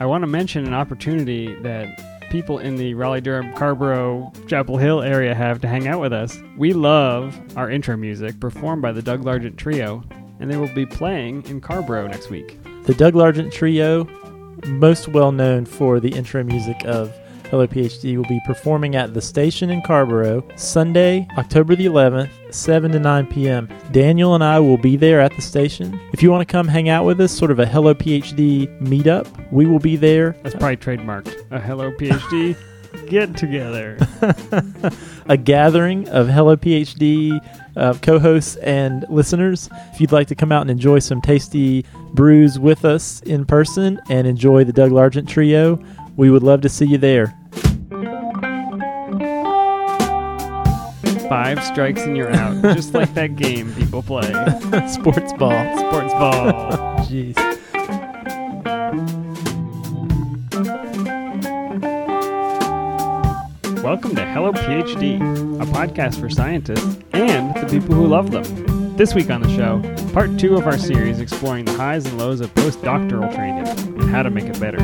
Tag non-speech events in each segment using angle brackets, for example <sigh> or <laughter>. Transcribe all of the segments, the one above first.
I want to mention an opportunity that people in the Raleigh Durham, Carrboro, Chapel Hill area have to hang out with us. We love our intro music performed by the Doug Largent Trio, and they will be playing in Carrboro next week. The Doug Largent Trio, most well known for the intro music of Hello PhD, will be performing at the station in Carrboro Sunday, October the 11th, 7 to 9 p.m. Daniel and I will be there at the station. If you want to come hang out with us, sort of a Hello PhD meetup, we will be there. That's probably trademarked. A Hello PhD <laughs> get together. <laughs> a gathering of Hello PhD uh, co hosts and listeners. If you'd like to come out and enjoy some tasty brews with us in person and enjoy the Doug Largent Trio, we would love to see you there. Five strikes and you're out. <laughs> Just like that game people play. <laughs> Sports ball. Sports ball. Jeez. Welcome to Hello PhD, a podcast for scientists and the people who love them. This week on the show, part two of our series exploring the highs and lows of postdoctoral training and how to make it better.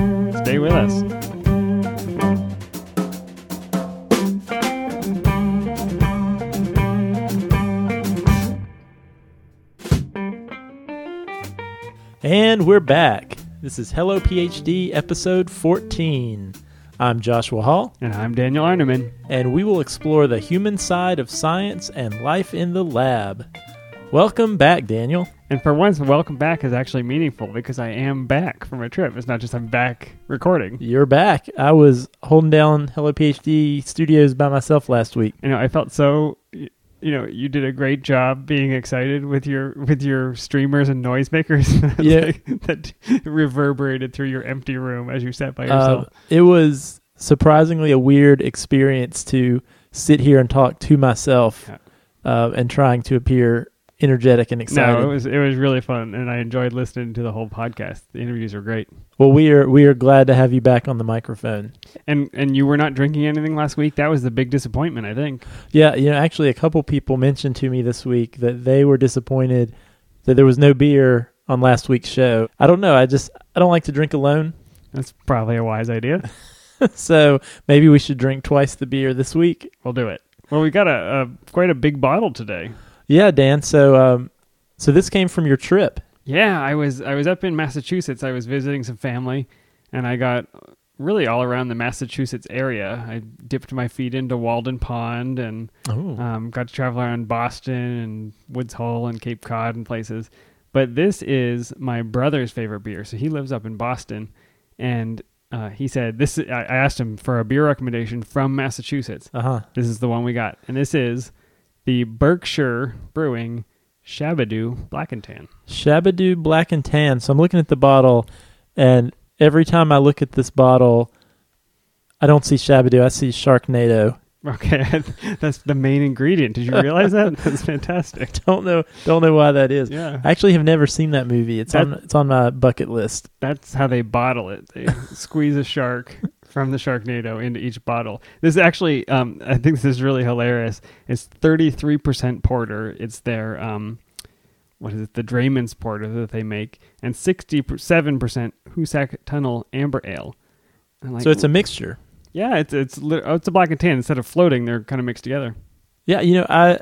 Stay with us. And we're back. This is Hello PhD episode 14. I'm Joshua Hall. And I'm Daniel Arneman. And we will explore the human side of science and life in the lab. Welcome back, Daniel. And for once, welcome back is actually meaningful because I am back from a trip. It's not just I'm back recording. You're back. I was holding down Hello PhD studios by myself last week. You know, I felt so you know you did a great job being excited with your with your streamers and noisemakers <laughs> yeah. like, that reverberated through your empty room as you sat by yourself. Uh, it was surprisingly a weird experience to sit here and talk to myself yeah. uh, and trying to appear energetic and excited. No, it was it was really fun, and I enjoyed listening to the whole podcast. The interviews were great. Well, we are we are glad to have you back on the microphone. And and you were not drinking anything last week. That was the big disappointment, I think. Yeah, you know, actually, a couple people mentioned to me this week that they were disappointed that there was no beer on last week's show. I don't know. I just I don't like to drink alone. That's probably a wise idea. <laughs> <laughs> so maybe we should drink twice the beer this week. We'll do it. Well, we got a, a quite a big bottle today. Yeah, Dan. So, um, so this came from your trip. Yeah, I was I was up in Massachusetts. I was visiting some family, and I got really all around the Massachusetts area. I dipped my feet into Walden Pond and um, got to travel around Boston and Woods Hole and Cape Cod and places. But this is my brother's favorite beer. So he lives up in Boston, and uh, he said this. I asked him for a beer recommendation from Massachusetts. Uh huh. This is the one we got, and this is the Berkshire Brewing Shabadoo Black and Tan. Shabadoo Black and Tan. So I'm looking at the bottle, and every time I look at this bottle, I don't see Shabadoo. I see Sharknado. Okay, <laughs> that's the main ingredient. Did you realize that? <laughs> That's fantastic. don't know. Don't know why that is. Yeah, I actually have never seen that movie. It's that, on. It's on my bucket list. That's how they bottle it. They <laughs> squeeze a shark from the Sharknado into each bottle. This is actually, um, I think this is really hilarious. It's 33% porter. It's their, um, what is it, the Drayman's porter that they make, and 67% Hoosac Tunnel Amber Ale. Like, so it's a mixture. Yeah, it's it's oh, it's a black and tan instead of floating. They're kind of mixed together. Yeah, you know, I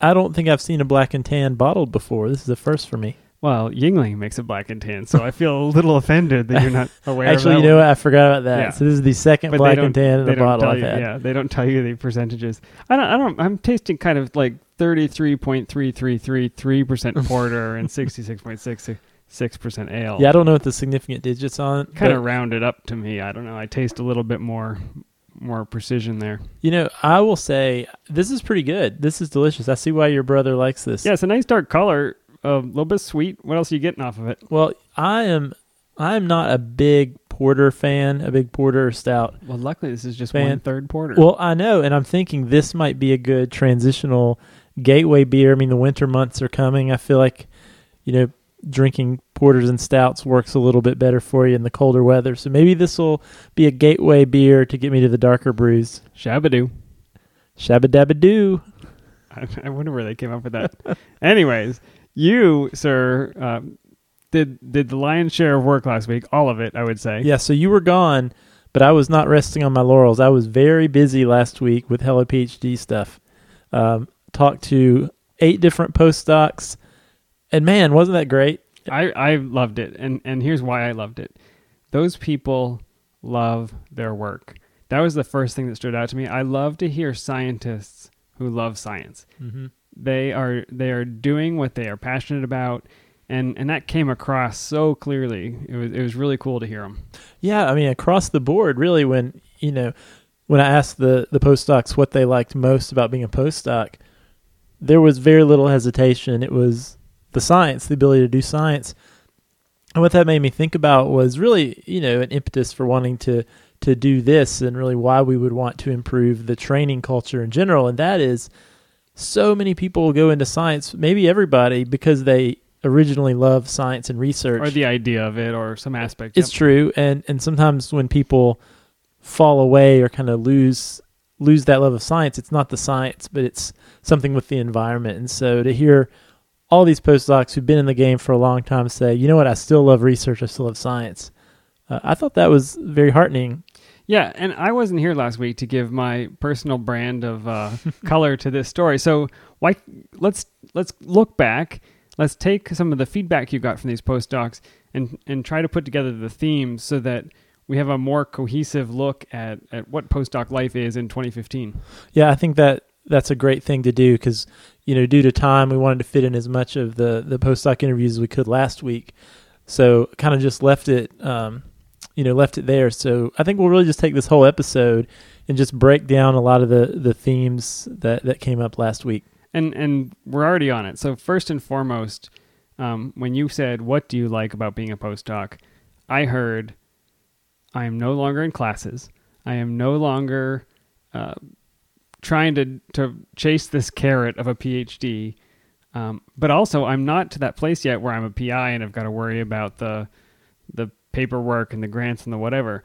I don't think I've seen a black and tan bottled before. This is the first for me. Well, Yuengling makes it black and tan, so I feel a little offended that you're not <laughs> aware. Actually, you know what? I forgot about that. Yeah. So this is the second but black and tan in the bottle I've you, had. Yeah, they don't tell you the percentages. I don't. I don't. I'm tasting kind of like thirty three point three three three three percent <laughs> porter and sixty six point six six percent ale. Yeah, I don't know what the significant digits on. Kind of rounded up to me. I don't know. I taste a little bit more more precision there. You know, I will say this is pretty good. This is delicious. I see why your brother likes this. Yeah, it's a nice dark color a little bit sweet. What else are you getting off of it? Well, I am I am not a big porter fan, a big porter or stout. Well, luckily this is just fan. one third porter. Well, I know, and I'm thinking this might be a good transitional gateway beer. I mean, the winter months are coming. I feel like, you know, drinking porters and stouts works a little bit better for you in the colder weather. So maybe this will be a gateway beer to get me to the darker brews. Shabadoo. Shabadabadoo. I, <laughs> I wonder where they came up with that. Anyways, you, sir, um, did did the lion's share of work last week, all of it, I would say. Yeah, so you were gone, but I was not resting on my laurels. I was very busy last week with Hello PhD stuff. Um, talked to eight different postdocs, and man, wasn't that great? I I loved it, and and here's why I loved it. Those people love their work. That was the first thing that stood out to me. I love to hear scientists who love science. Mm-hmm. They are they are doing what they are passionate about, and and that came across so clearly. It was it was really cool to hear them. Yeah, I mean across the board, really. When you know, when I asked the the postdocs what they liked most about being a postdoc, there was very little hesitation. It was the science, the ability to do science. And what that made me think about was really, you know, an impetus for wanting to to do this and really why we would want to improve the training culture in general. And that is so many people go into science, maybe everybody, because they originally love science and research. Or the idea of it or some aspect. Of it. It's Yep. true. And and sometimes when people fall away or kind of lose lose that love of science, it's not the science, but it's something with the environment. And so to hear all these postdocs who've been in the game for a long time say, you know what, I still love research, I still love science. Uh, I thought that was very heartening. Yeah, and I wasn't here last week to give my personal brand of uh, <laughs> color to this story. So why let's let's look back. Let's take some of the feedback you got from these postdocs and and try to put together the themes so that we have a more cohesive look at, at what postdoc life is in 2015. Yeah, I think that that's a great thing to do because you know due to time we wanted to fit in as much of the the postdoc interviews as we could last week, so kind of just left it um, you know left it there. So I think we'll really just take this whole episode and just break down a lot of the the themes that that came up last week. And and we're already on it. So first and foremost, um, when you said what do you like about being a postdoc, I heard I am no longer in classes. I am no longer uh, trying to to chase this carrot of a PhD. Um, but also, I'm not to that place yet where I'm a PI and I've got to worry about the the paperwork and the grants and the whatever.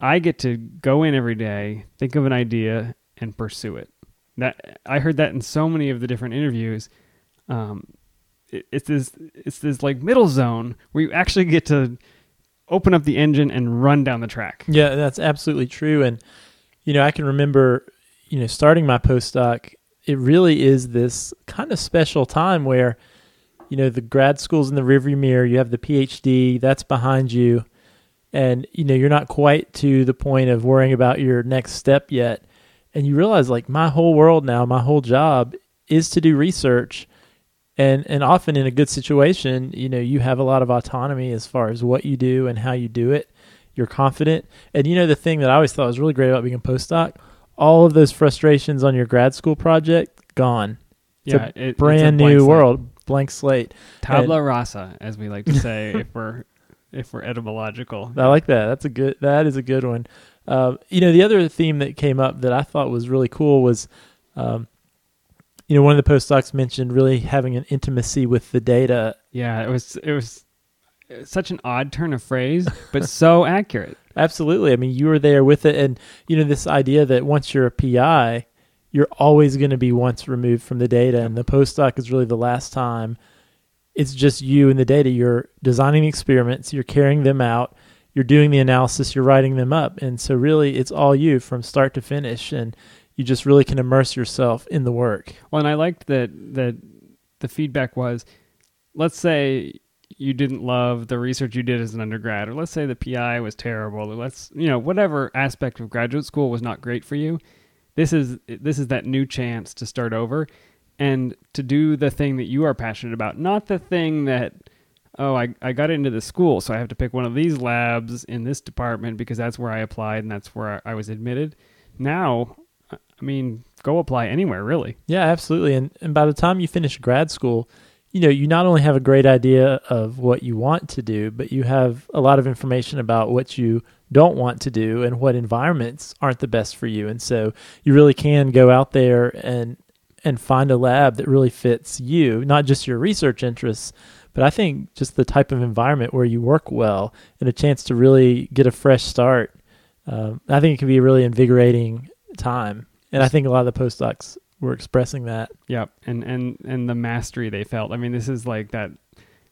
I get to go in every day, think of an idea, and pursue it. That I heard that in so many of the different interviews. Um, it, it's this it's this like middle zone where you actually get to open up the engine and run down the track. Yeah, that's absolutely true. And you know, I can remember you know starting my postdoc. It really is this kind of special time where you know the grad school's in the rearview mirror. You have the PhD that's behind you, and you know you're not quite to the point of worrying about your next step yet. And you realize like my whole world now, my whole job is to do research. And and often in a good situation, you know, you have a lot of autonomy as far as what you do and how you do it. You're confident. And you know the thing that I always thought was really great about being a postdoc, all of those frustrations on your grad school project gone. It's yeah, a it- it's a brand new world, blank slate. Tabla rasa, as we like to say, <laughs> if we're if we're etymological. I like that. That's a good. That is a good one. Um, you know, the other theme that came up that I thought was really cool was, um, you know, one of the postdocs mentioned really having an intimacy with the data. Yeah, it was it was such an odd turn of phrase, <laughs> but so accurate. Absolutely. I mean, you were there with it, and you know, this idea that once you're a PI, you're always going to be once removed from the data, and the postdoc is really the last time. It's just you and the data. You're designing experiments, you're carrying them out, you're doing the analysis, you're writing them up, and so really, it's all you from start to finish, and you just really can immerse yourself in the work. Well, and I liked that that the feedback was, let's say you didn't love the research you did as an undergrad, or let's say the PI was terrible, or let's you know whatever aspect of graduate school was not great for you. This is this is that new chance to start over and to do the thing that you are passionate about, not the thing that oh I, I got into the school so i have to pick one of these labs in this department because that's where i applied and that's where i, was admitted now i mean go apply anywhere really Yeah, absolutely. And and by the time you finish grad school, you know, you not only have a great idea of what you want to do, but you have a lot of information about what you don't want to do and what environments aren't the best for you. And so you really can go out there and and find a lab that really fits you, not just your research interests, but I think just the type of environment where you work well and a chance to really get a fresh start. Um, I think it can be a really invigorating time. And I think a lot of the postdocs were expressing that. Yep, and and and the mastery they felt. I mean, this is like that.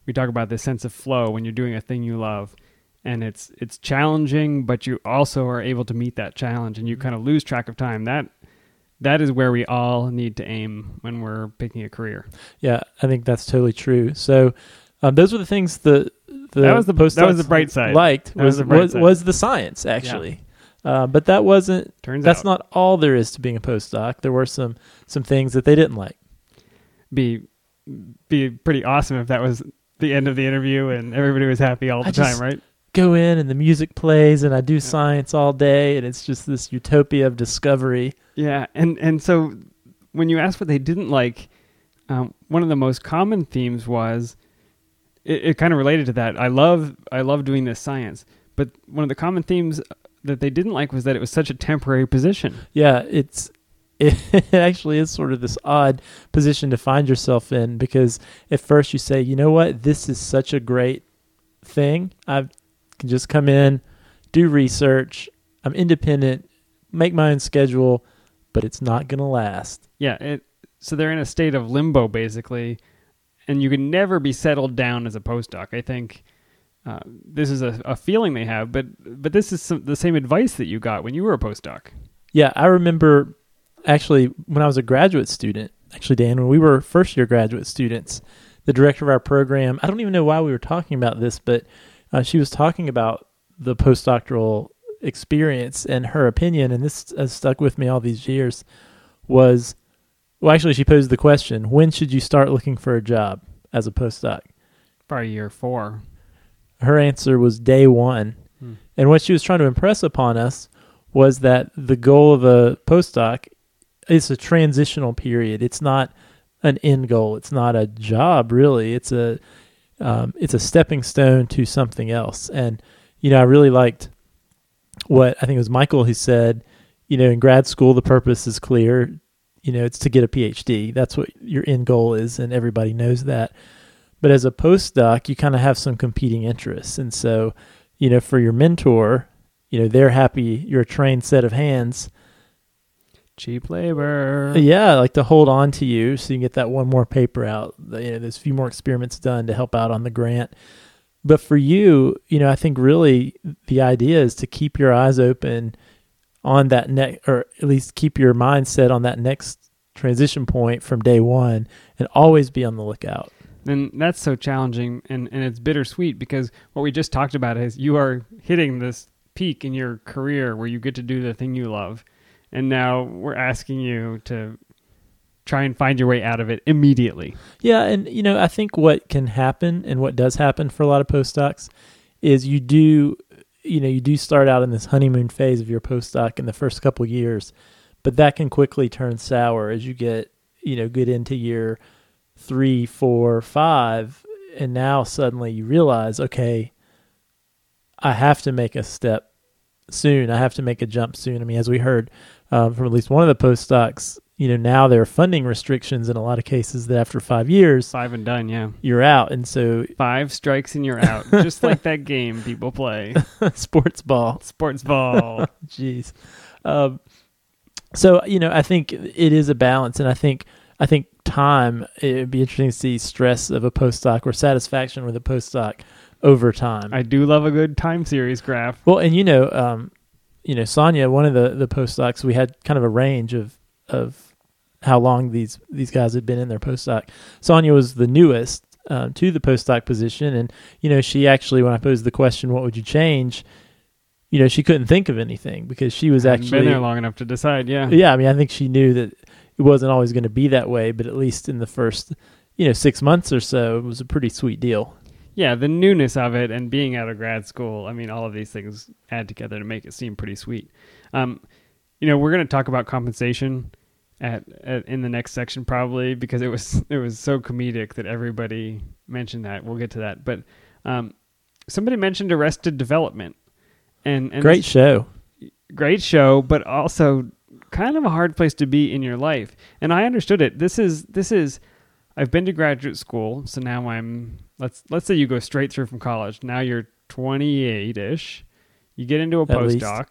we talk about this sense of flow when you're doing a thing you love and it's it's challenging but you also are able to meet that challenge and you kind of lose track of time that that is where we all need to aim when we're picking a career Yeah, I think that's totally true. So um, those were the things the the That was the- post that was the bright side. Liked was was the was, side. was the science actually, uh, but that wasn't. turns That's out not all there is to being a postdoc. There were some some things that they didn't like. be be pretty awesome if that was the end of the interview and everybody was happy all the I just- time right Go in and the music plays and I do science all day and it's just this utopia of discovery. Yeah, and and so when you ask what they didn't like, um, one of the most common themes was it, it kind of related to that. I love I love doing this science, but one of the common themes that they didn't like was that it was such a temporary position. Yeah, it's <laughs> it actually is sort of this odd position to find yourself in because at first you say, you know what, this is such a great thing. I can just come in, do research. I'm independent, make my own schedule, but it's not going to last. Yeah, it, so they're in a state of limbo basically, and you can never be settled down as a postdoc. I think. Uh, this is a, a feeling they have, but but this is some, the same advice that you got when you were a postdoc. Yeah, I remember actually when I was a graduate student, actually, Dan, when we were first year graduate students, the director of our program, I don't even know why we were talking about this, but uh, she was talking about the postdoctoral experience and her opinion, and this has stuck with me all these years, was well, actually, she posed the question when should you start looking for a job as a postdoc? Probably year four. Her answer was day one. Hmm. And what she was trying to impress upon us was that the goal of a postdoc is a transitional period. It's not an end goal. It's not a job really. It's a um, it's a stepping stone to something else. And you know, I really liked what I think it was Michael who said. You know, in grad school, the purpose is clear. You know, it's to get a PhD. That's what your end goal is, and everybody knows that. But as a postdoc, you kind of have some competing interests, and so you know, for your mentor, you know, they're happy you're a trained set of hands. Cheap labor. Yeah, like to hold on to you so you can get that one more paper out. You know, there's a few more experiments done to help out on the grant. But for you, you know, I think really the idea is to keep your eyes open on that next, or at least keep your mind set on that next transition point from day one and always be on the lookout. And that's so challenging and, and it's bittersweet because what we just talked about is you are hitting this peak in your career where you get to do the thing you love. And now we're asking you to try and find your way out of it immediately. Yeah, and you know, I think what can happen and what does happen for a lot of postdocs is you do you know, you do start out in this honeymoon phase of your postdoc in the first couple years, but that can quickly turn sour as you get, you know, get into year three, four, five, and now suddenly you realize, okay, I have to make a step soon. I have to make a jump soon. I mean, as we heard um, from at least one of the postdocs, you know, now there are funding restrictions in a lot of cases that after five years, Five and done, yeah. you're out. And so Five strikes and you're out. <laughs> just like that game people play. <laughs> sports ball, Sports ball. <laughs> jeez. Um, so, you know, I think it is a balance. And I think, I think time, it'd be interesting to see stress of a postdoc or satisfaction with a postdoc over time. I do love a good time series graph. Well, and you know, um, you know, Sonia, one of the the postdocs, we had kind of a range of of how long these these guys had been in their postdoc. Sonia was the newest um, to the postdoc position, and you know, she actually, when I posed the question, "What would you change?" You know, she couldn't think of anything because she was actually been there long enough to decide, yeah. yeah, I mean, I think she knew that it wasn't always going to be that way, but at least in the first, you know, six months or so, it was a pretty sweet deal. yeah, the newness of it and being out of grad school. I mean, all of these things add together to make it seem pretty sweet. Um, you know, we're going to talk about compensation at, at in the next section probably because it was <laughs> it was so comedic that everybody mentioned that. We'll get to that, but um, somebody mentioned Arrested Development, and, and Great show. great show, but also kind of a hard place to be in your life. And I understood it. This is this is I've been to graduate school, so now I'm let's let's say you go straight through from college. Now you're 28 ish. You get into a At postdoc.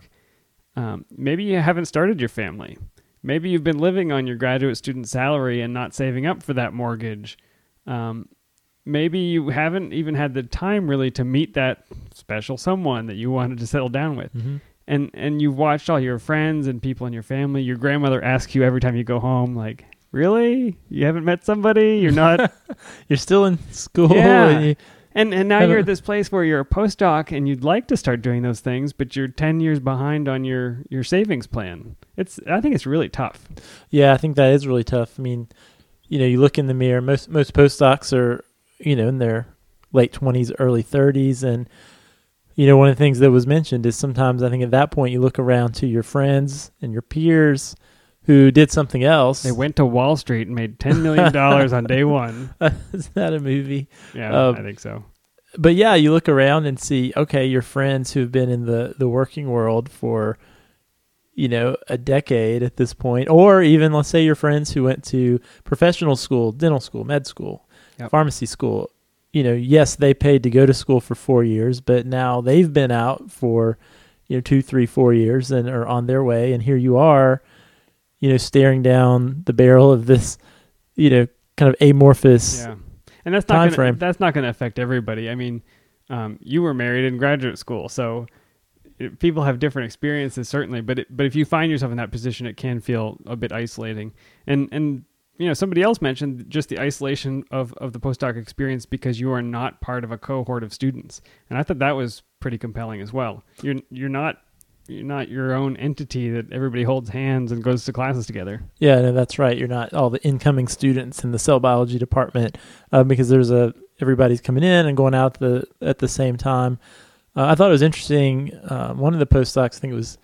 Um, maybe you haven't started your family. Maybe you've been living on your graduate student salary and not saving up for that mortgage. Um, maybe you haven't even had the time really to meet that special someone that you wanted to settle down with. Mm-hmm. And and you've watched all your friends and people in your family. Your grandmother asks you every time you go home, like, "Really? You haven't met somebody? You're not <laughs> You're still in school. Yeah. and you- And and now you're at this place where you're a postdoc and you'd like to start doing those things, but you're ten years behind on your your savings plan. It's I think it's really tough. Yeah, I think that is really tough. I mean, you know, you look in the mirror. Most most postdocs are, you know, in their late twenties, early thirties, and you know, one of the things that was mentioned is sometimes I think at that point you look around to your friends and your peers who did something else. They went to Wall Street and made ten million <laughs> dollars on day one. <laughs> is that a movie? Yeah, Um, I think so. But yeah, you look around and see, okay, your friends who've been in the the working world for you know, a decade at this point, or even let's say your friends who went to professional school, dental school, med school, Yep. pharmacy school. You know, yes, they paid to go to school for four years, but now they've been out for you know two, three, four years and are on their way, and here you are, you know, staring down the barrel of this, you know, kind of amorphous. Yeah, and that's not time gonna, frame. that's not going to affect everybody. I mean, um, you were married in graduate school, so it, people have different experiences certainly. But it, but if you find yourself in that position, it can feel a bit isolating. And and you know somebody else mentioned just the isolation of of the postdoc experience because you are not part of a cohort of students, and I thought that was pretty compelling as well. You're you're not. You're not your own entity that everybody holds hands and goes to classes together. Yeah, no, that's right. You're not all the incoming students in the cell biology department uh, because there's a everybody's coming in and going out the at the same time. Uh, I thought it was interesting. Uh, one of the postdocs, I think it was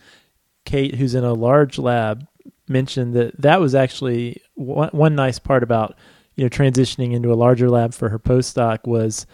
Kate, who's in a large lab, mentioned that that was actually one, one nice part about you know transitioning into a larger lab for her postdoc was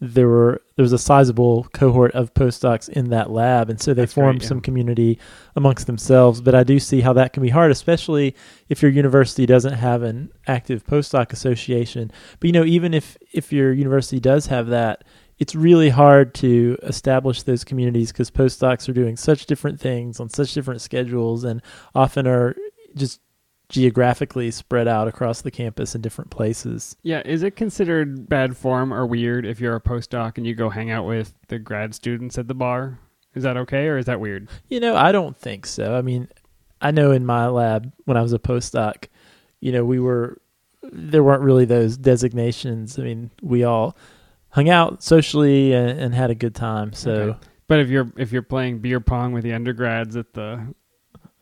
there were there was a sizable cohort of postdocs in that lab, and so they That's formed yeah. some community amongst themselves. But I do see how that can be hard, especially if your university doesn't have an active postdoc association. But you know, even if if your university does have that, it's really hard to establish those communities because postdocs are doing such different things on such different schedules, and often are just geographically spread out across the campus in different places. Yeah, is it considered bad form or weird if you're a postdoc and you go hang out with the grad students at the bar? Is that okay or is that weird? You know, I don't think so. I mean, I know in my lab when I was a postdoc, you know, we were there weren't really those designations. I mean, we all hung out socially and, and had a good time. So Okay. But if you're if you're playing beer pong with the undergrads at the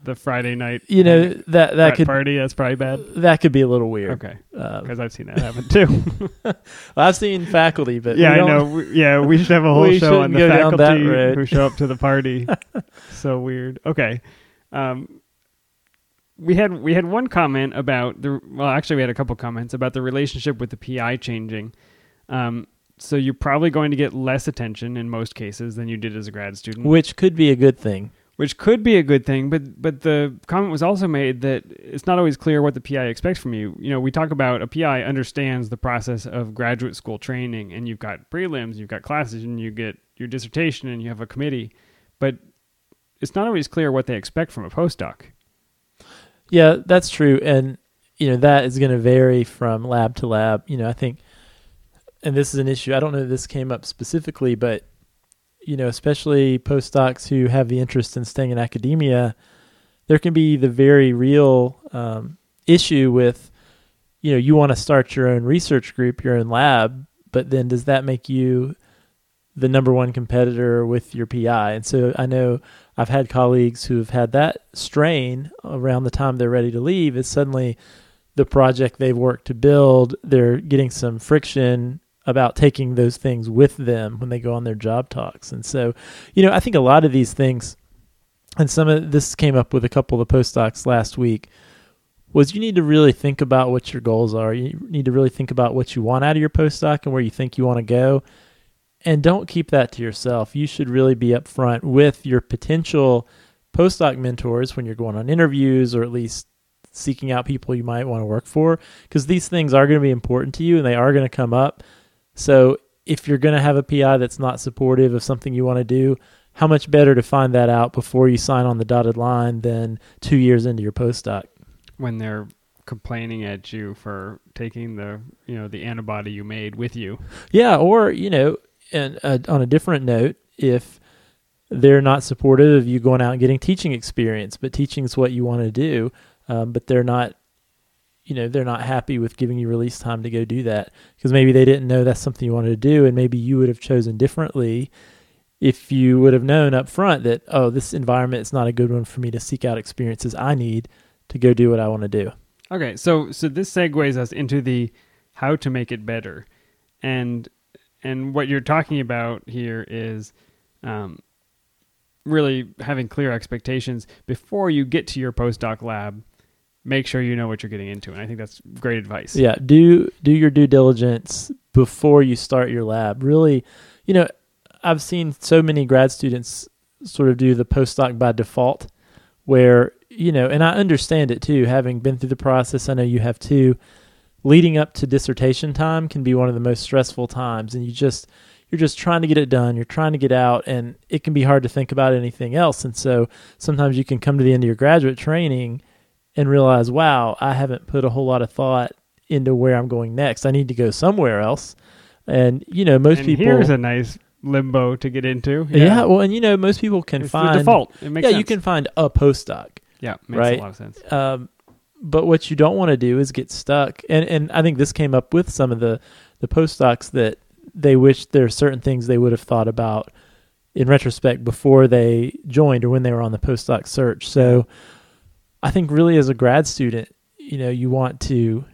the Friday night you know that that could party, that's probably bad. that could be a little weird. Okay, Uh, because I've seen that happen too. <laughs> well, I've seen faculty, but yeah, I know. We, yeah, we should have a <laughs> whole show on the go down that faculty who show up to the party. <laughs> so weird. Okay. Um, we had we had one comment about the well actually we had a couple comments about the relationship with the PI changing. Um, so you're probably going to get less attention in most cases than you did as a grad student, which could be a good thing. Which could be a good thing. But but the comment was also made that it's not always clear what the PI expects from you. You know, we talk about a PI understands the process of graduate school training, and you've got prelims, you've got classes, and you get your dissertation, and you have a committee, but it's not always clear what they expect from a postdoc. Yeah, that's true, and you know that is going to vary from lab to lab. You know, I think, and this is an issue. I don't know if this came up specifically, but you know, especially postdocs who have the interest in staying in academia, there can be the very real um, issue with, you know, you want to start your own research group, your own lab, but then does that make you the number one competitor with your PI? And so I know I've had colleagues who have had that strain around the time they're ready to leave. Is suddenly the project they've worked to build, they're getting some friction about taking those things with them when they go on their job talks. And so, you know, I think a lot of these things, and some of this came up with a couple of the postdocs last week, was you need to really think about what your goals are. You need to really think about what you want out of your postdoc and where you think you want to go. And don't keep that to yourself. You should really be upfront with your potential postdoc mentors when you're going on interviews or at least seeking out people you might want to work for because these things are going to be important to you and they are going to come up. So if you're going to have a PI that's not supportive of something you want to do, how much better to find that out before you sign on the dotted line than two years into your postdoc? when they're complaining at you for taking the you know the antibody you made with you. Yeah, or you know, and uh, on a different note, if they're not supportive of you going out and getting teaching experience, but teaching is what you want to do, um, but they're not, you know, they're not happy with giving you release time to go do that because maybe they didn't know that's something you wanted to do, and maybe you would have chosen differently if you would have known up front that oh, this environment is not a good one for me to seek out experiences I need to go do what I want to do. Okay, so so this segues us into the how to make it better, and and what you're talking about here is um, really having clear expectations before you get to your postdoc lab. Make sure you know what you're getting into, and I think that's great advice. Yeah, do do your due diligence before you start your lab. Really, you know, I've seen so many grad students sort of do the postdoc by default, where you know, and I understand it too, having been through the process. I know you have too. Leading up to dissertation time can be one of the most stressful times, and you just you're just trying to get it done. You're trying to get out, and it can be hard to think about anything else. And so sometimes you can come to the end of your graduate training and realize, wow, I haven't put a whole lot of thought into where I'm going next. I need to go somewhere else. And you know, most and people here's a nice limbo to get into. Yeah. well, and you know, most people can it's find the default. It makes yeah, sense. you can find a postdoc. Yeah, makes right? a lot of sense. Um, but what you don't want to do is get stuck. And and I think this came up with some of the the postdocs that they wish there are certain things they would have thought about in retrospect before they joined or when they were on the postdoc search. So I think really as a grad student, you know, you want to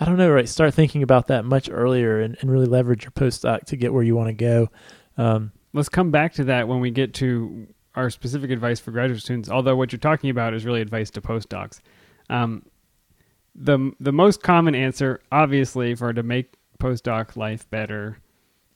I don't know, right, start thinking about that much earlier and, and really leverage your postdoc to get where you want to go. Um, Let's come back to that when we get to our specific advice for graduate students. Although what you're talking about is really advice to postdocs. Um, the the most common answer, obviously, for to make postdoc life better,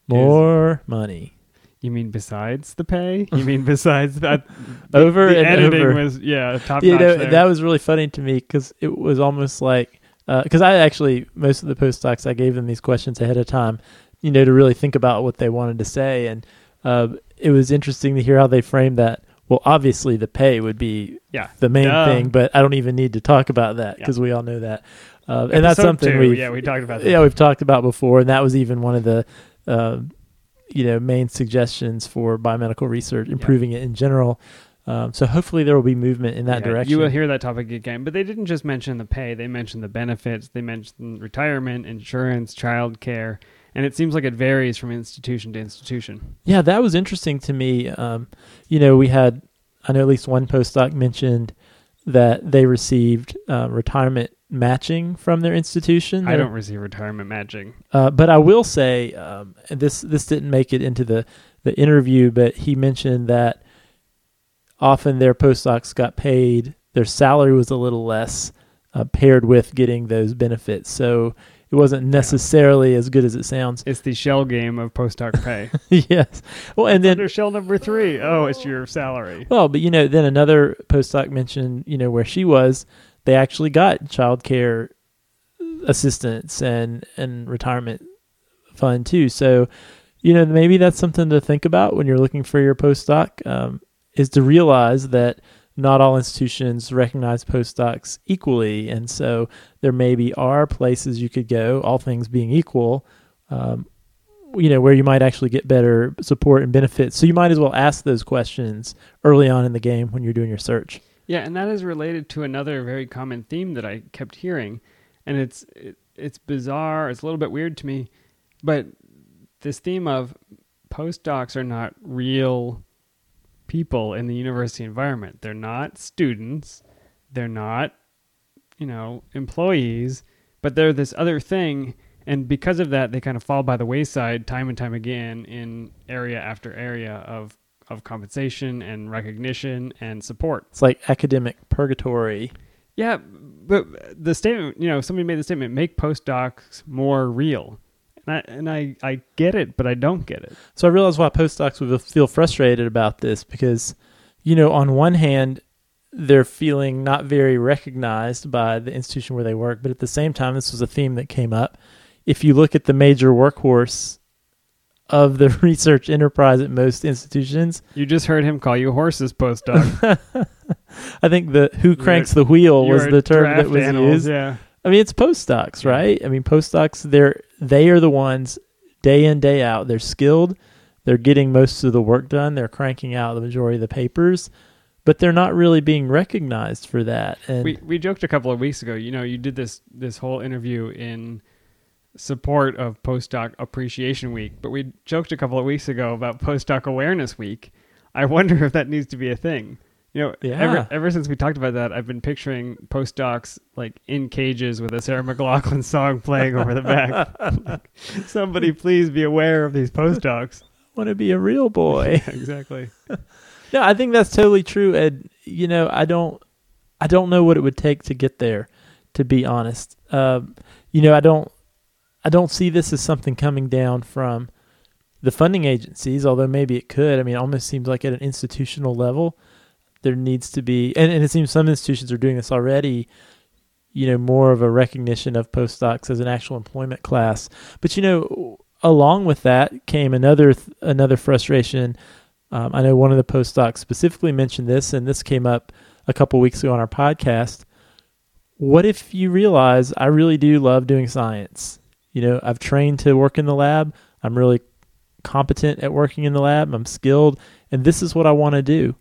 more money. You mean besides the pay? <laughs> You mean besides that? <laughs> over the and editing over. was yeah top you notch. know, there. that was really funny to me because it was almost like because I actually most of the postdocs I gave them these questions ahead of time, you know, to really think about what they wanted to say, and uh, it was interesting to hear how they framed that. Well, obviously the pay would be yeah the main thing, but I don't even need to talk about that Yeah. because we all know that, uh, and that's something we yeah we talked about that. yeah we've talked about before, and that was even one of the uh, you know main suggestions for biomedical research, improving it in general. Um, so hopefully there will be movement in that Yeah, direction. You will hear that topic again, but they didn't just mention the pay; they mentioned the benefits, they mentioned retirement, insurance, child care, and it seems like it varies from institution to institution. Yeah, that was interesting to me. Um, you know, we had, I know at least one postdoc mentioned that they received uh, retirement matching from their institution. I Their- don't receive retirement matching. Uh, but I will say, um, this this didn't make it into the the interview, but he mentioned that often their postdocs got paid. Their salary was a little less uh, paired with getting those benefits, so it wasn't necessarily as good as it sounds. It's the shell game of postdoc pay. <laughs> yes. Well, and then Under shell number three, oh, it's your salary. Well, but you know, then another postdoc mentioned, you know, where she was, they actually got child care assistance and and retirement fund too. So, you know, maybe that's something to think about when you're looking for your postdoc. Um, is to realize that not all institutions recognize postdocs equally, and so there maybe are places you could go, all things being equal. Um, you know where you might actually get better support and benefits. So you might as well ask those questions early on in the game when you're doing your search. Yeah, and that is related to another very common theme that I kept hearing, and it's it, it's bizarre. It's a little bit weird to me, but this theme of postdocs are not real people in the university environment. They're not students. They're not, you know, employees, but they're this other thing. And because of that, they kind of fall by the wayside time and time again in area after area of, of compensation and recognition and support. It's like academic purgatory. Yeah, but the statement, you know, somebody made the statement, make postdocs more real. And I, and I, I get it, but I don't get it. So I realize why postdocs would feel frustrated about this because, you know, on one hand, they're feeling not very recognized by the institution where they work, but at the same time, this was a theme that came up. If you look at the major workhorse of the <laughs> research enterprise at most institutions, You just heard him call you horses, postdoc. <laughs> I think the who cranks the wheel was the term that was animals, used. Yeah. I mean, it's postdocs, right? I mean, postdocs they're they are the ones day in day out. They're skilled. They're getting most of the work done. They're cranking out the majority of the papers, but they're not really being recognized for that. And We we joked a couple of weeks ago. You know, you did this this whole interview in support of postdoc appreciation week, but we joked a couple of weeks ago about postdoc awareness week. I wonder if that needs to be a thing. You know, Yeah. ever ever since we talked about that, I've been picturing postdocs like in cages with a Sarah McLachlan song playing over the back. <laughs> Like, Somebody please be aware of these postdocs. want to be a real boy. <laughs> exactly. <laughs> No, I think that's totally true. And you know, I don't, I don't know what it would take to get there. To be honest, um, you know, I don't, I don't see this as something coming down from the funding agencies. Although maybe it could. I mean, it almost seems like at an institutional level, there needs to be, and, and it seems some institutions are doing this already. You know, more of a recognition of postdocs as an actual employment class. But you know, along with that came another another frustration. Um, I know one of the postdocs specifically mentioned this, and this came up a couple weeks ago on our podcast. What if you realize I really do love doing science? You know, I've trained to work in the lab. I'm really competent at working in the lab. I'm skilled, and this is what I want to do.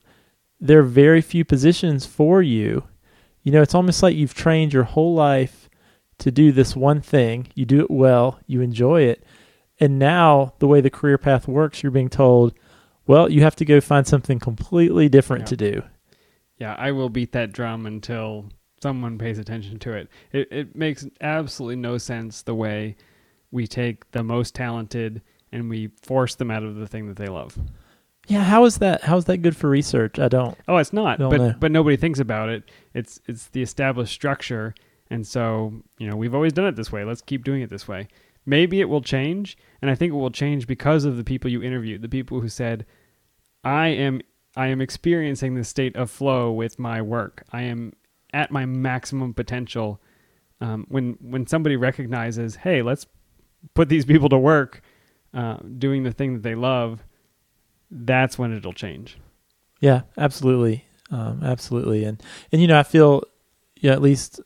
There are very few positions for you. You know, it's almost like you've trained your whole life to do this one thing. You do it well, you enjoy it. And now, the way the career path works, you're being told, well, you have to go find something completely different Yeah. to do. Yeah, I will beat that drum until someone pays attention to it. It it makes absolutely no sense the way we take the most talented and we force them out of the thing that they love. Yeah, how is that? How is that good for research? I don't. Oh, it's not. But know. but nobody thinks about it. It's it's the established structure, and so you know we've always done it this way. Let's keep doing it this way. Maybe it will change, and I think it will change because of the people you interviewed, the people who said, "I am I am experiencing this state of flow with my work. I am at my maximum potential." Um, when when somebody recognizes, "Hey, let's put these people to work uh, doing the thing that they love," that's when it'll change. Yeah, absolutely, um, absolutely, and and you know I feel, yeah, at least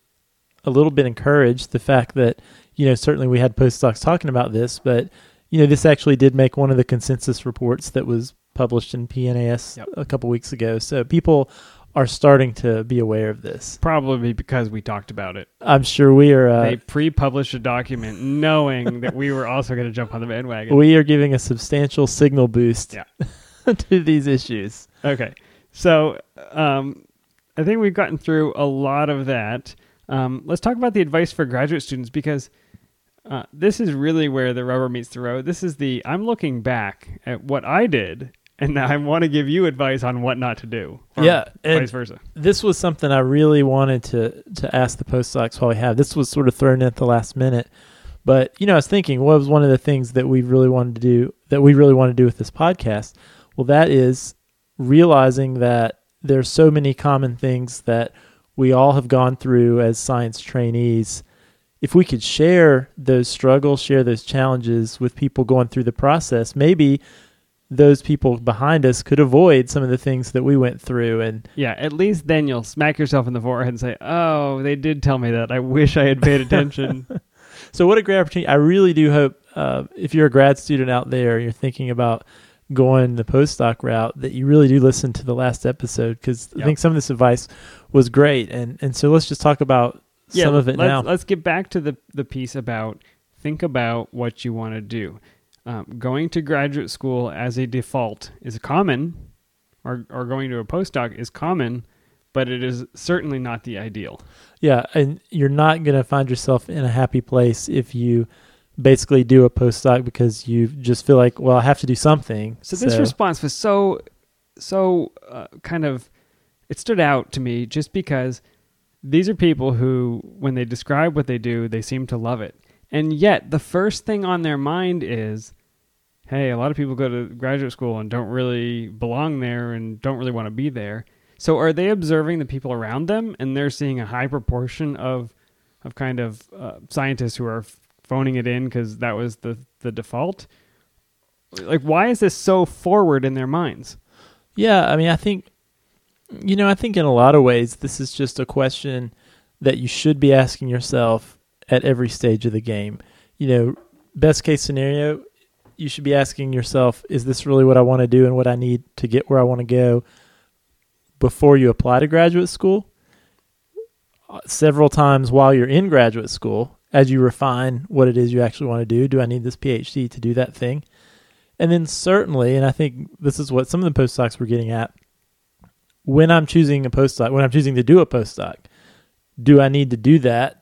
a little bit encouraged the fact that you know certainly we had postdocs talking about this, but you know this actually did make one of the consensus reports that was published in PNAS Yep. a couple weeks ago. So people are starting to be aware of this. Probably because we talked about it. I'm sure we are. Uh, they pre-published a document knowing that we were also going to jump on the bandwagon. we are giving a substantial signal boost Yeah. <laughs> to these issues. okay, so um, I think we've gotten through a lot of that. Um, let's talk about the advice for graduate students because uh, this is really where the rubber meets the road. This is the I'm looking back at what I did, and I want to give you advice on what not to do. Yeah, and- vice versa. this was something I really wanted to to ask the postdocs while we have. This was sort of thrown in at the last minute, but you know, I was thinking, what was one of the things that we really wanted to do that we really want to do with this podcast? Well, that is realizing that there's so many common things that we all have gone through as science trainees. If we could share those struggles, share those challenges with people going through the process, maybe those people behind us could avoid some of the things that we went through and Yeah, at least then you'll smack yourself in the forehead and say, "Oh, they did tell me that. I wish I had paid <laughs> attention." <laughs> So what a great opportunity! I really do hope uh, if you're a grad student out there, and you're thinking about going the postdoc route, that you really do listen to the last episode because I think some of this advice was great. And and so let's just talk about yeah, some of it let's, now. Let's get back to the the piece about think about what you want to do. Um, going to graduate school as a default is common, or or going to a postdoc is common, but it is certainly not the ideal. Yeah, and you're not going to find yourself in a happy place if you basically do a postdoc because you just feel like, well, I have to do something. So this response was so, so uh, kind of, it stood out to me just because these are people who, when they describe what they do, they seem to love it, and yet the first thing on their mind is, hey, a lot of people go to graduate school and don't really belong there and don't really want to be there. So are they observing the people around them, and they're seeing a high proportion of, of kind of uh, scientists who are phoning it in because that was the the default? like why is this so forward in their minds Yeah, I mean, I think You know, I think in a lot of ways, this is just a question that you should be asking yourself at every stage of the game. You know, best case scenario, you should be asking yourself, is this really what I want to do and what I need to get where I want to go before you apply to graduate school? Uh, several times while you're in graduate school, as you refine what it is you actually want to do, do I need this PhD to do that thing? And then certainly, and I think this is what some of the postdocs were getting at, when I'm choosing a postdoc, when I'm choosing to do a postdoc, do I need to do that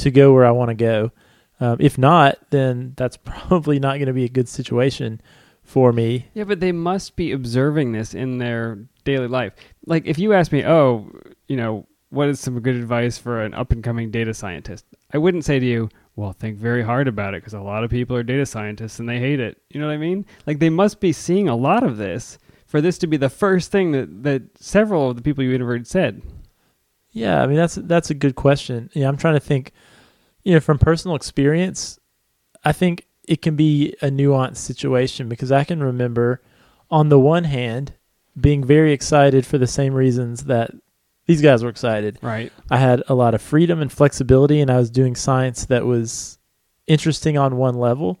to go where I want to go? Um, if not, then that's <laughs> probably not going to be a good situation for me. Yeah, but they must be observing this in their daily life. Like if you ask me, oh, you know, what is some good advice for an up and coming data scientist? I wouldn't say to you, well, think very hard about it because a lot of people are data scientists and they hate it. You know what I mean? Like they must be seeing a lot of this for this to be the first thing that, that several of the people you interviewed said. Yeah, I mean that's that's a good question. Yeah, I'm trying to think. You know, from personal experience, I think it can be a nuanced situation because I can remember, on the one hand, being very excited for the same reasons that these guys were excited. Right. I had a lot of freedom and flexibility, and I was doing science that was interesting on one level.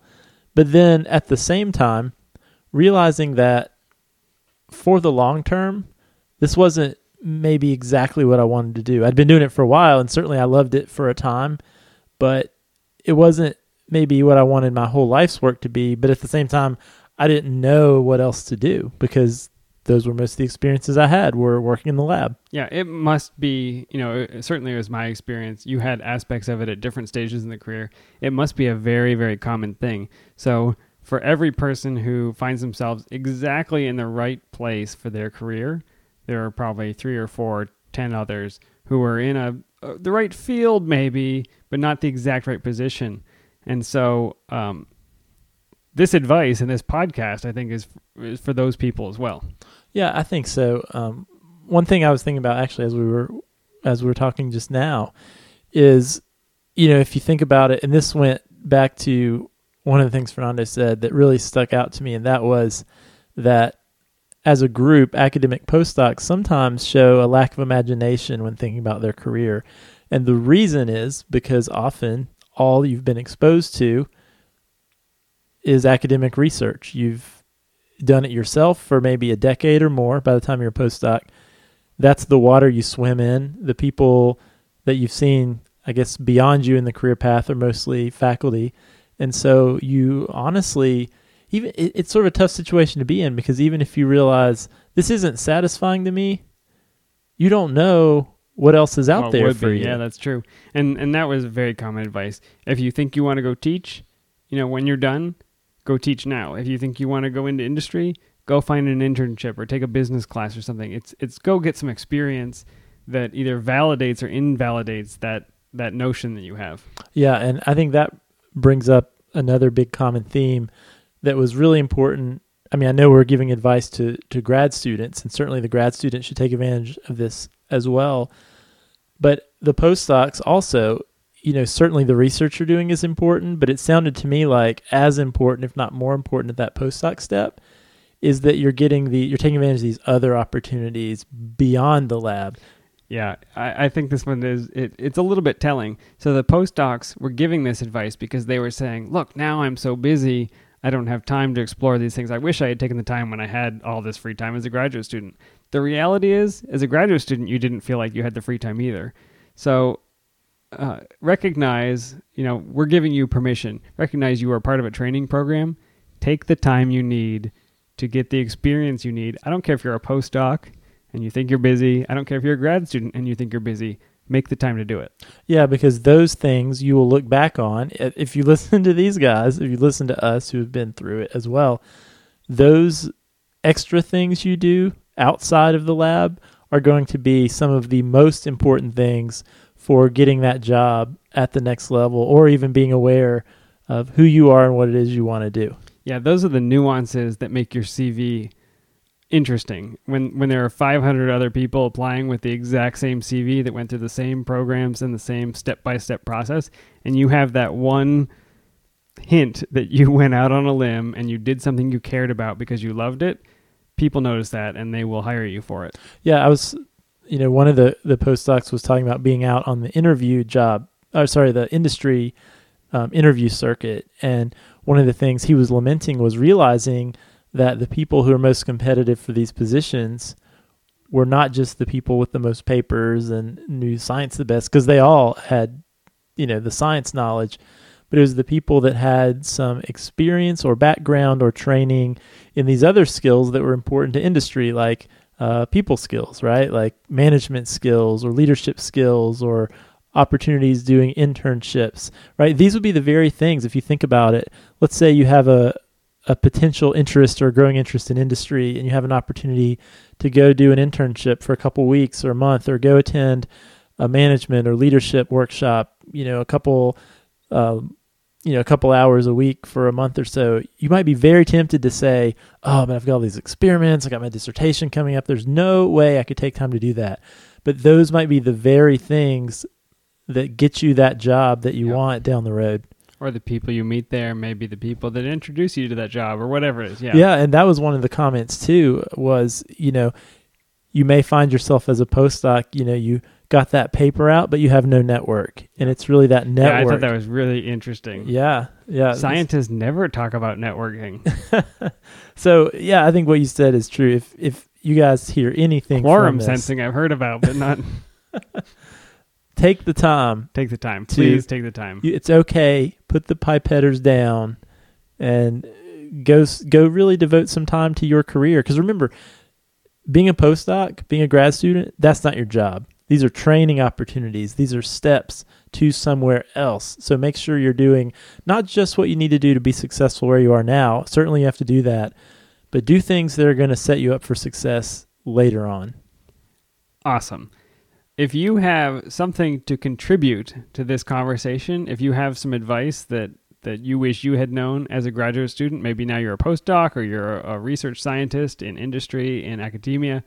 But then at the same time, realizing that for the long term, this wasn't maybe exactly what I wanted to do. I'd been doing it for a while and certainly I loved it for a time, but it wasn't maybe what I wanted my whole life's work to be, but at the same time I didn't know what else to do because those were most of the experiences I had were working in the lab. Yeah, it must be, you know, certainly it was my experience. You had aspects of it at different stages in the career. It must be a very, very common thing. So, for every person who finds themselves exactly in the right place for their career, there are probably three or four, ten others who are in a uh, the right field maybe, but not the exact right position. And so, um, this advice and this podcast, I think, is is for those people as well. Yeah, I think so. Um, one thing I was thinking about actually as we were as we were talking just now is, you know, if you think about it, and this went back to one of the things Fernando said that really stuck out to me, and that was that as a group, academic postdocs sometimes show a lack of imagination when thinking about their career. And the reason is because often all you've been exposed to is academic research. You've done it yourself for maybe a decade or more by the time you're a postdoc. That's the water you swim in. The people that you've seen, I guess, beyond you in the career path are mostly faculty. And so you honestly even it, it's sort of a tough situation to be in because even if you realize this isn't satisfying to me, you don't know what else is out well, there for be. you. Yeah, that's true. And and that was very common advice. If you think you want to go teach, you know, when you're done, go teach now. If you think you want to go into industry, go find an internship or take a business class or something. It's it's go get some experience that either validates or invalidates that that notion that you have. Yeah, and I think that brings up another big common theme that was really important. I mean, I know we're giving advice to, to grad students, and certainly the grad students should take advantage of this as well. But the postdocs also, you know, certainly the research you're doing is important, but it sounded to me like as important, if not more important, at that postdoc step is that you're getting the you're taking advantage of these other opportunities beyond the lab. Yeah, I, I think this one is it, it's a little bit telling. So the postdocs were giving this advice because they were saying, "Look, now I'm so busy, I don't have time to explore these things. I wish I had taken the time when I had all this free time as a graduate student. The reality is, as a graduate student, you didn't feel like you had the free time either. So uh, recognize, you know, we're giving you permission. Recognize you are part of a training program. Take the time you need to get the experience you need. I don't care if you're a postdoc and you think you're busy. I don't care if you're a grad student and you think you're busy make the time to do it. Yeah, because those things you will look back on. If you <laughs> listen to these guys, if you listen to us who have been through it as well, those extra things you do outside of the lab are going to be some of the most important things for getting that job at the next level or even being aware of who you are and what it is you want to do. Yeah, those are the nuances that make your CV interesting when when there are 500 other people applying with the exact same CV that went through the same programs and the same step-by-step process and you have that one hint that you <laughs> went out on a limb and you did something you cared about because you loved it people notice that and they will hire you for it. Yeah, I was, you know, one of the the postdocs was talking about being out on the interview job, or sorry, the industry um, interview circuit, and one of the things he was lamenting was realizing that the people who are most competitive for these positions were not just the people with the most papers and knew science the best, because they all had, you know, the science knowledge, but it was the people that had some experience or background or training in these other skills that were important to industry, like uh, people skills, right? Like management skills or leadership skills or opportunities doing internships, right? These would be the very things, if you think about it. Let's say you have a, a potential interest or growing interest in industry and you have an opportunity to go do an internship for a couple weeks or a month or go attend a management or leadership workshop, you know, a couple um, you know, a couple hours a week for a month or so, you might be very tempted to say, "Oh, but I've got all these experiments. I got my dissertation coming up. There's no way I could take time to do that." But those might be the very things that get you that job that you yep. want down the road. Or the people you meet there, maybe the people that introduce you to that job, or whatever it is. Yeah, yeah, and that was one of the comments too. Was you know, you may find yourself as a postdoc, you know, you got that paper out, but you have no network, and it's really that network. Yeah, I thought that was really interesting. Yeah, yeah. Scientists never talk about networking. <laughs> so yeah, I think what you said is true. If if you guys hear anything, quorum sensing, I've heard about, but not. <laughs> take the time. Take the time, please. take the time. You, it's okay. Put the pipetters down, and go go really devote some time to your career. Because remember, being a postdoc, being a grad student, that's not your job. These are training opportunities. These are steps to somewhere else. So make sure you're doing not just what you need to do to be successful where you are now. Certainly you have to do that, but do things that are going to set you up for success later on. Awesome. If you have something to contribute to this conversation, if you have some advice that that you wish you had known as a graduate student, maybe now you're a postdoc or you're a research scientist in industry in academia,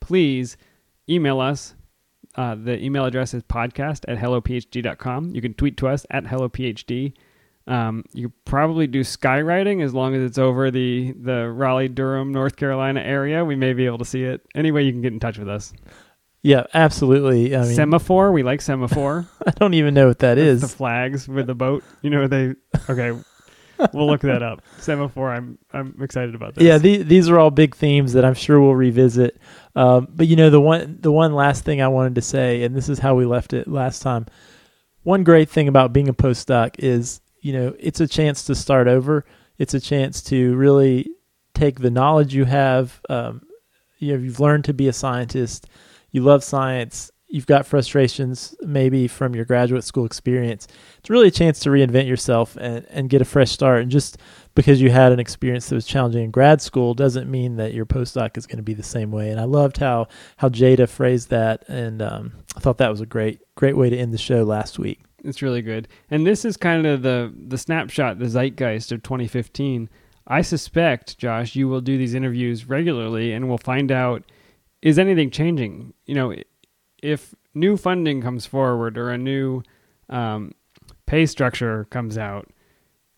please email us uh, the email address is podcast at hellophd.com. You can tweet to us at hellophd. Um, you probably do skywriting as long as it's over the, the Raleigh, Durham, North Carolina area. We may be able to see it. Anyway, you can get in touch with us. Yeah, absolutely. I mean, semaphore. We like semaphore. <laughs> I don't even know what that That's is. The flags with the boat. You know they. Okay, we'll look that up. <laughs> Semaphore. I'm I'm excited about this. Yeah, the, these are all big themes that I'm sure we'll revisit. Um, but you know the one the one last thing I wanted to say, and this is how we left it last time. One great thing about being a postdoc is you know it's a chance to start over. It's a chance to really take the knowledge you have. Um, you know, you've learned to be a scientist. You love science you've got frustrations maybe from your graduate school experience, it's really a chance to reinvent yourself and, and get a fresh start. And just because you had an experience that was challenging in grad school doesn't mean that your postdoc is going to be the same way. And I loved how how Jada phrased that, and um, I thought that was a great great way to end the show last week. It's really good, and this is kind of the the snapshot, the zeitgeist of 2015. I suspect, Josh, you will do these interviews regularly, and we'll find out is anything changing. You know, if new funding comes forward or a new um, pay structure comes out,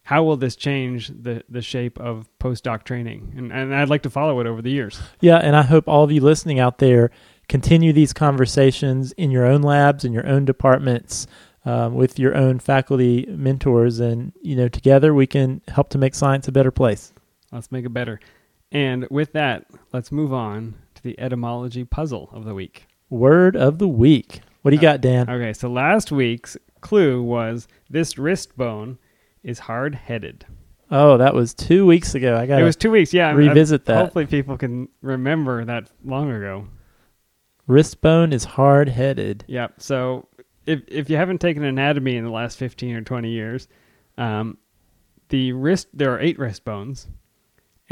how will this change the, the shape of postdoc training? And, and I'd like to follow it over the years. Yeah, and I hope all of you listening out there continue these conversations in your own labs, in your own departments, um, with your own faculty mentors, and you know together we can help to make science a better place. Let's make it better. And with that, let's move on to the etymology puzzle of the week. Word of the week. What do you got, Dan? Okay, so last week's clue was this wrist bone is hard headed. Oh, that was two weeks ago. I got it was two weeks. Yeah, revisit I'm, that. Hopefully, people can remember that long ago. Wrist bone is hard headed. Yep. So if if you haven't taken anatomy in the last fifteen or twenty years, um, the wrist there are eight wrist bones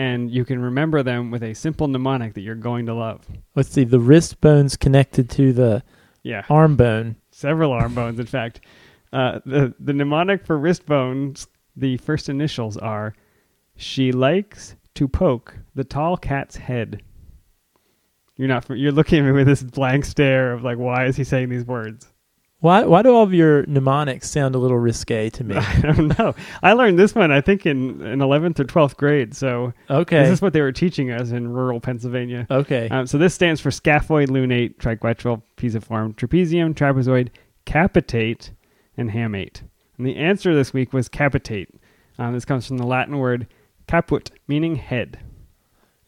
and you can remember them with a simple mnemonic that you're going to love. Let's see, the wrist bone's connected to the yeah arm bone. Several arm bones, in fact. Uh, the the mnemonic for wrist bones, the first initials are, she likes to poke the tall cat's head. You're not. You're looking at me with this blank stare of like, why is he saying these words? Why why do all of your mnemonics sound a little risque to me? <laughs> I don't know. I learned this one I think in in eleventh or twelfth grade. So Okay. this is what they were teaching us in rural Pennsylvania. okay. Um, so this stands for scaphoid, lunate, triquetral, pisiform, trapezium, trapezoid, capitate, and hamate. And the answer this week was capitate. Um, this comes from the Latin word caput, meaning head.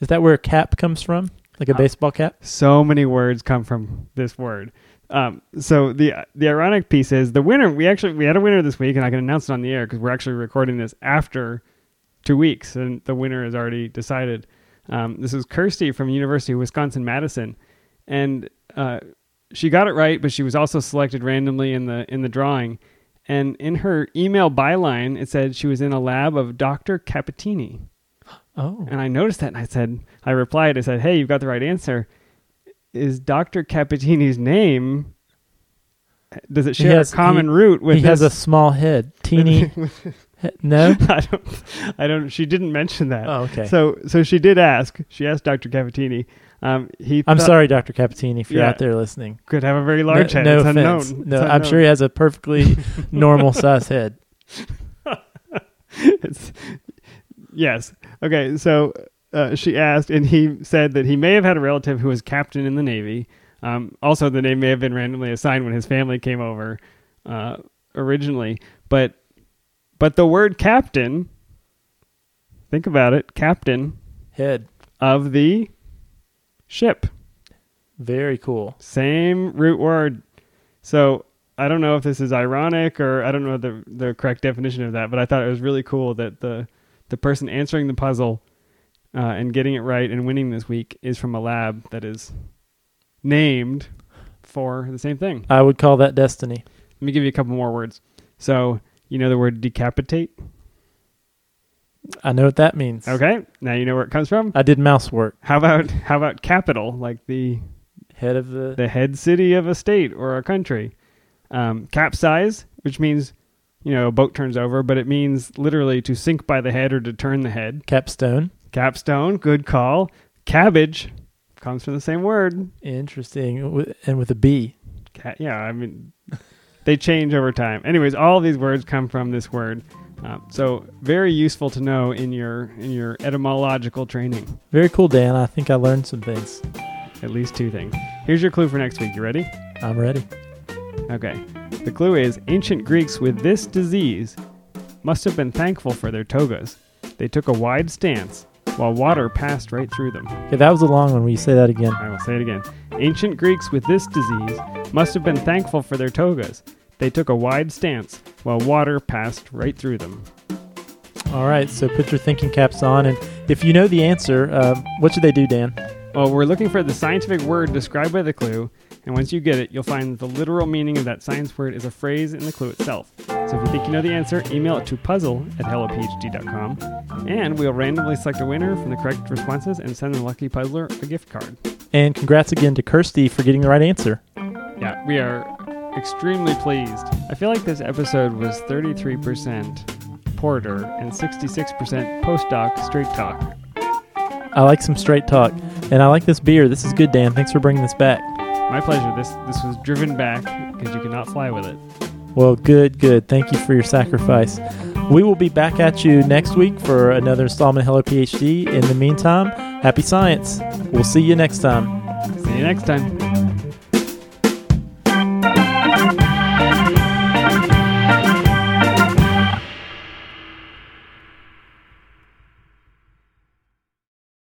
Is that where cap comes from? Like a Uh, baseball cap? So many words come from this word. Um, so the the ironic piece is the winner. We actually we had a winner this week, and I can announce it on the air because we're actually recording this after two weeks, and the winner is already decided. Um, this is Kirsty from University of Wisconsin Madison, and uh, she got it right, but she was also selected randomly in the in the drawing. And in her email byline, it said she was in a lab of Dr. Capitini. <gasps> Oh. And I noticed that and I said, I replied, I said, hey, you've got the right answer. Is Dr. Capitini's name, does it share has- a common he- root with he has a small head. <laughs> Teeny No? <laughs> I don't, I don't, she didn't mention that. Oh, okay. So, so she did ask, she asked Dr. Capitini. Um, he I'm thought- sorry, Dr. Capitini, if you're Yeah. out there listening. could have a very large no, head. no it's offense. unknown. No, I'm sure he has a perfectly <laughs> normal size head. it's, yes. Okay. So uh, she asked, and he said that he may have had a relative who was captain in the Navy. Um, also, the name may have been randomly assigned when his family came over uh, originally. But but the word captain, think about it, captain Head. of the ship. Very cool. Same root word. So I don't know if this is ironic or I don't know the the correct definition of that, but I thought it was really cool that the the person answering the puzzle uh, and getting it right and winning this week is from a lab that is named for the same thing. I would call that destiny. Let me give you a couple more words. So you know the word decapitate. I know what that means. Okay, now you know where it comes from. I did mouse work. How about how about capital, like the Head of the. the head city of a state or a country. Um, capsize, which means, you know, a boat turns over, but it means literally to sink by the head or to turn the head. Capstone. Capstone, good call. Cabbage comes from the same word. Interesting. And with a B. Ca- yeah, I mean, they change over time. Anyways, all these words come from this word. Um, so very useful to know in your in your etymological training. Very cool, Dan. I think I learned some things. At least two things. Here's your clue for next week. You ready? I'm ready. Okay. The clue is ancient Greeks with this disease must have been thankful for their togas. They took a wide stance while water passed right through them. Okay, that was a long one. Will you say that again? I will say it again. Ancient Greeks with this disease must have been thankful for their togas. They took a wide stance while water passed right through them. All right, so put your thinking caps on. And if you know the answer, um, what should they do, Dan? Well, we're looking for the scientific word described by the clue, and once you get it, you'll find the literal meaning of that science word is a phrase in the clue itself. So if you think you know the answer, email it to puzzle at hellophd.com, and we'll randomly select a winner from the correct responses and send the lucky puzzler a gift card. And congrats again to Kirsty for getting the right answer. Yeah, we are extremely pleased. I feel like this episode was 33% porter and 66% postdoc straight talk. I like some straight talk. And I like this beer. This is good, Dan. Thanks for bringing this back. My pleasure. This this was driven back because you cannot fly with it. Well, good, good. Thank you for your sacrifice. We will be back at you next week for another installment of Hello PhD. In the meantime, happy science. We'll see you next time. See you next time.